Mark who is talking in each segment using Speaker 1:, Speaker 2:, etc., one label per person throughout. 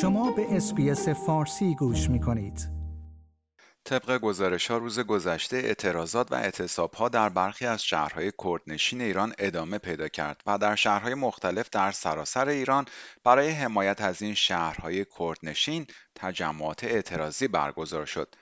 Speaker 1: شما به اسپیس فارسی گوش می کنید.
Speaker 2: طبق گزارش ها روز گذشته اعتراضات و اعتصاب ها در برخی از شهرهای کردنشین ایران ادامه پیدا کرد و در شهرهای مختلف در سراسر ایران برای حمایت از این شهرهای کردنشین تجمعات اعتراضی برگزار شد.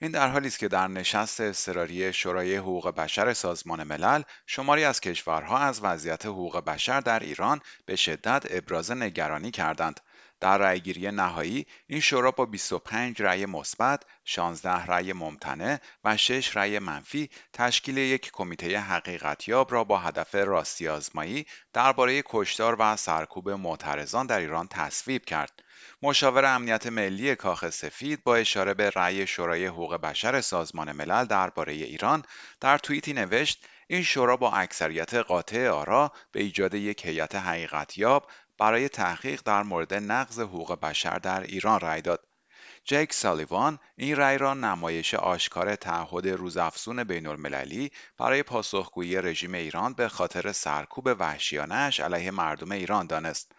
Speaker 2: این در حالی است که در نشست اضطراری شورای حقوق بشر سازمان ملل شماری از کشورها از وضعیت حقوق بشر در ایران به شدت ابراز نگرانی کردند در رأیگیری نهایی این شورا با 25 رأی مثبت، 16 رأی ممتنع و 6 رأی منفی تشکیل یک کمیته حقیقتیاب را با هدف راستی آزمایی درباره کشتار و سرکوب معترضان در ایران تصویب کرد. مشاور امنیت ملی کاخ سفید با اشاره به رأی شورای حقوق بشر سازمان ملل درباره ایران در توییتی نوشت این شورا با اکثریت قاطع آرا به ایجاد یک هیئت حقیقتیاب برای تحقیق در مورد نقض حقوق بشر در ایران رأی داد. جیک سالیوان این رأی را نمایش آشکار تعهد روزافزون بین المللی برای پاسخگویی رژیم ایران به خاطر سرکوب وحشیانهاش علیه مردم ایران دانست.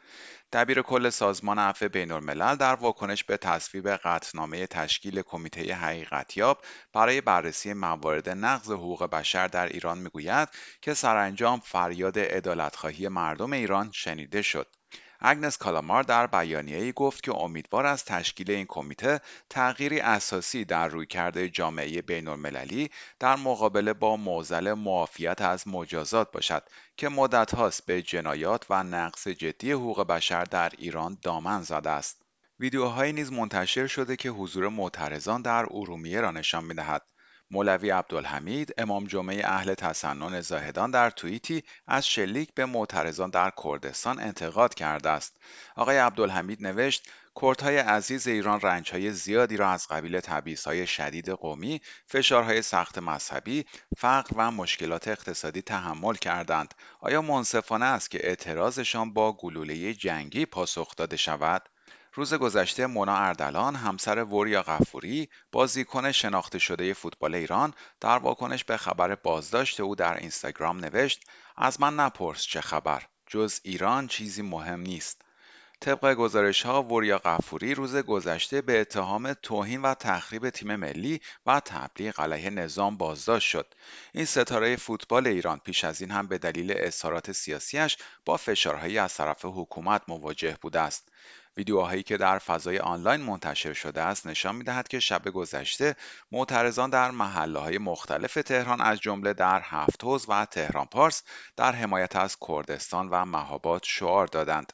Speaker 2: دبیر کل سازمان عفو بین الملل در واکنش به تصویب قطعنامه تشکیل کمیته حقیقتیاب برای بررسی موارد نقض حقوق بشر در ایران می‌گوید که سرانجام فریاد عدالتخواهی مردم ایران شنیده شد. اگنس کالامار در بیانیه‌ای گفت که امیدوار از تشکیل این کمیته تغییری اساسی در رویکرد جامعه بین‌المللی در مقابله با معضل معافیت از مجازات باشد که مدت هاست به جنایات و نقص جدی حقوق بشر در ایران دامن زده است. ویدیوهایی نیز منتشر شده که حضور معترضان در ارومیه را نشان می‌دهد. مولوی عبدالحمید امام جمعه اهل تسنن زاهدان در توییتی از شلیک به معترضان در کردستان انتقاد کرده است آقای عبدالحمید نوشت کردهای عزیز ایران رنجهای زیادی را از قبیل تبعیضهای شدید قومی، فشارهای سخت مذهبی، فقر و مشکلات اقتصادی تحمل کردند. آیا منصفانه است که اعتراضشان با گلوله جنگی پاسخ داده شود؟ روز گذشته مونا اردلان همسر وریا غفوری بازیکن شناخته شده فوتبال ایران در واکنش به خبر بازداشت او در اینستاگرام نوشت از من نپرس چه خبر جز ایران چیزی مهم نیست. طبق گزارش ها وریا غفوری روز گذشته به اتهام توهین و تخریب تیم ملی و تبلیغ علیه نظام بازداشت شد این ستاره فوتبال ایران پیش از این هم به دلیل اظهارات سیاسیش با فشارهایی از طرف حکومت مواجه بوده است ویدیوهایی که در فضای آنلاین منتشر شده است نشان می‌دهد که شب گذشته معترضان در محله های مختلف تهران از جمله در هفت و تهران پارس در حمایت از کردستان و مهاباد شعار دادند.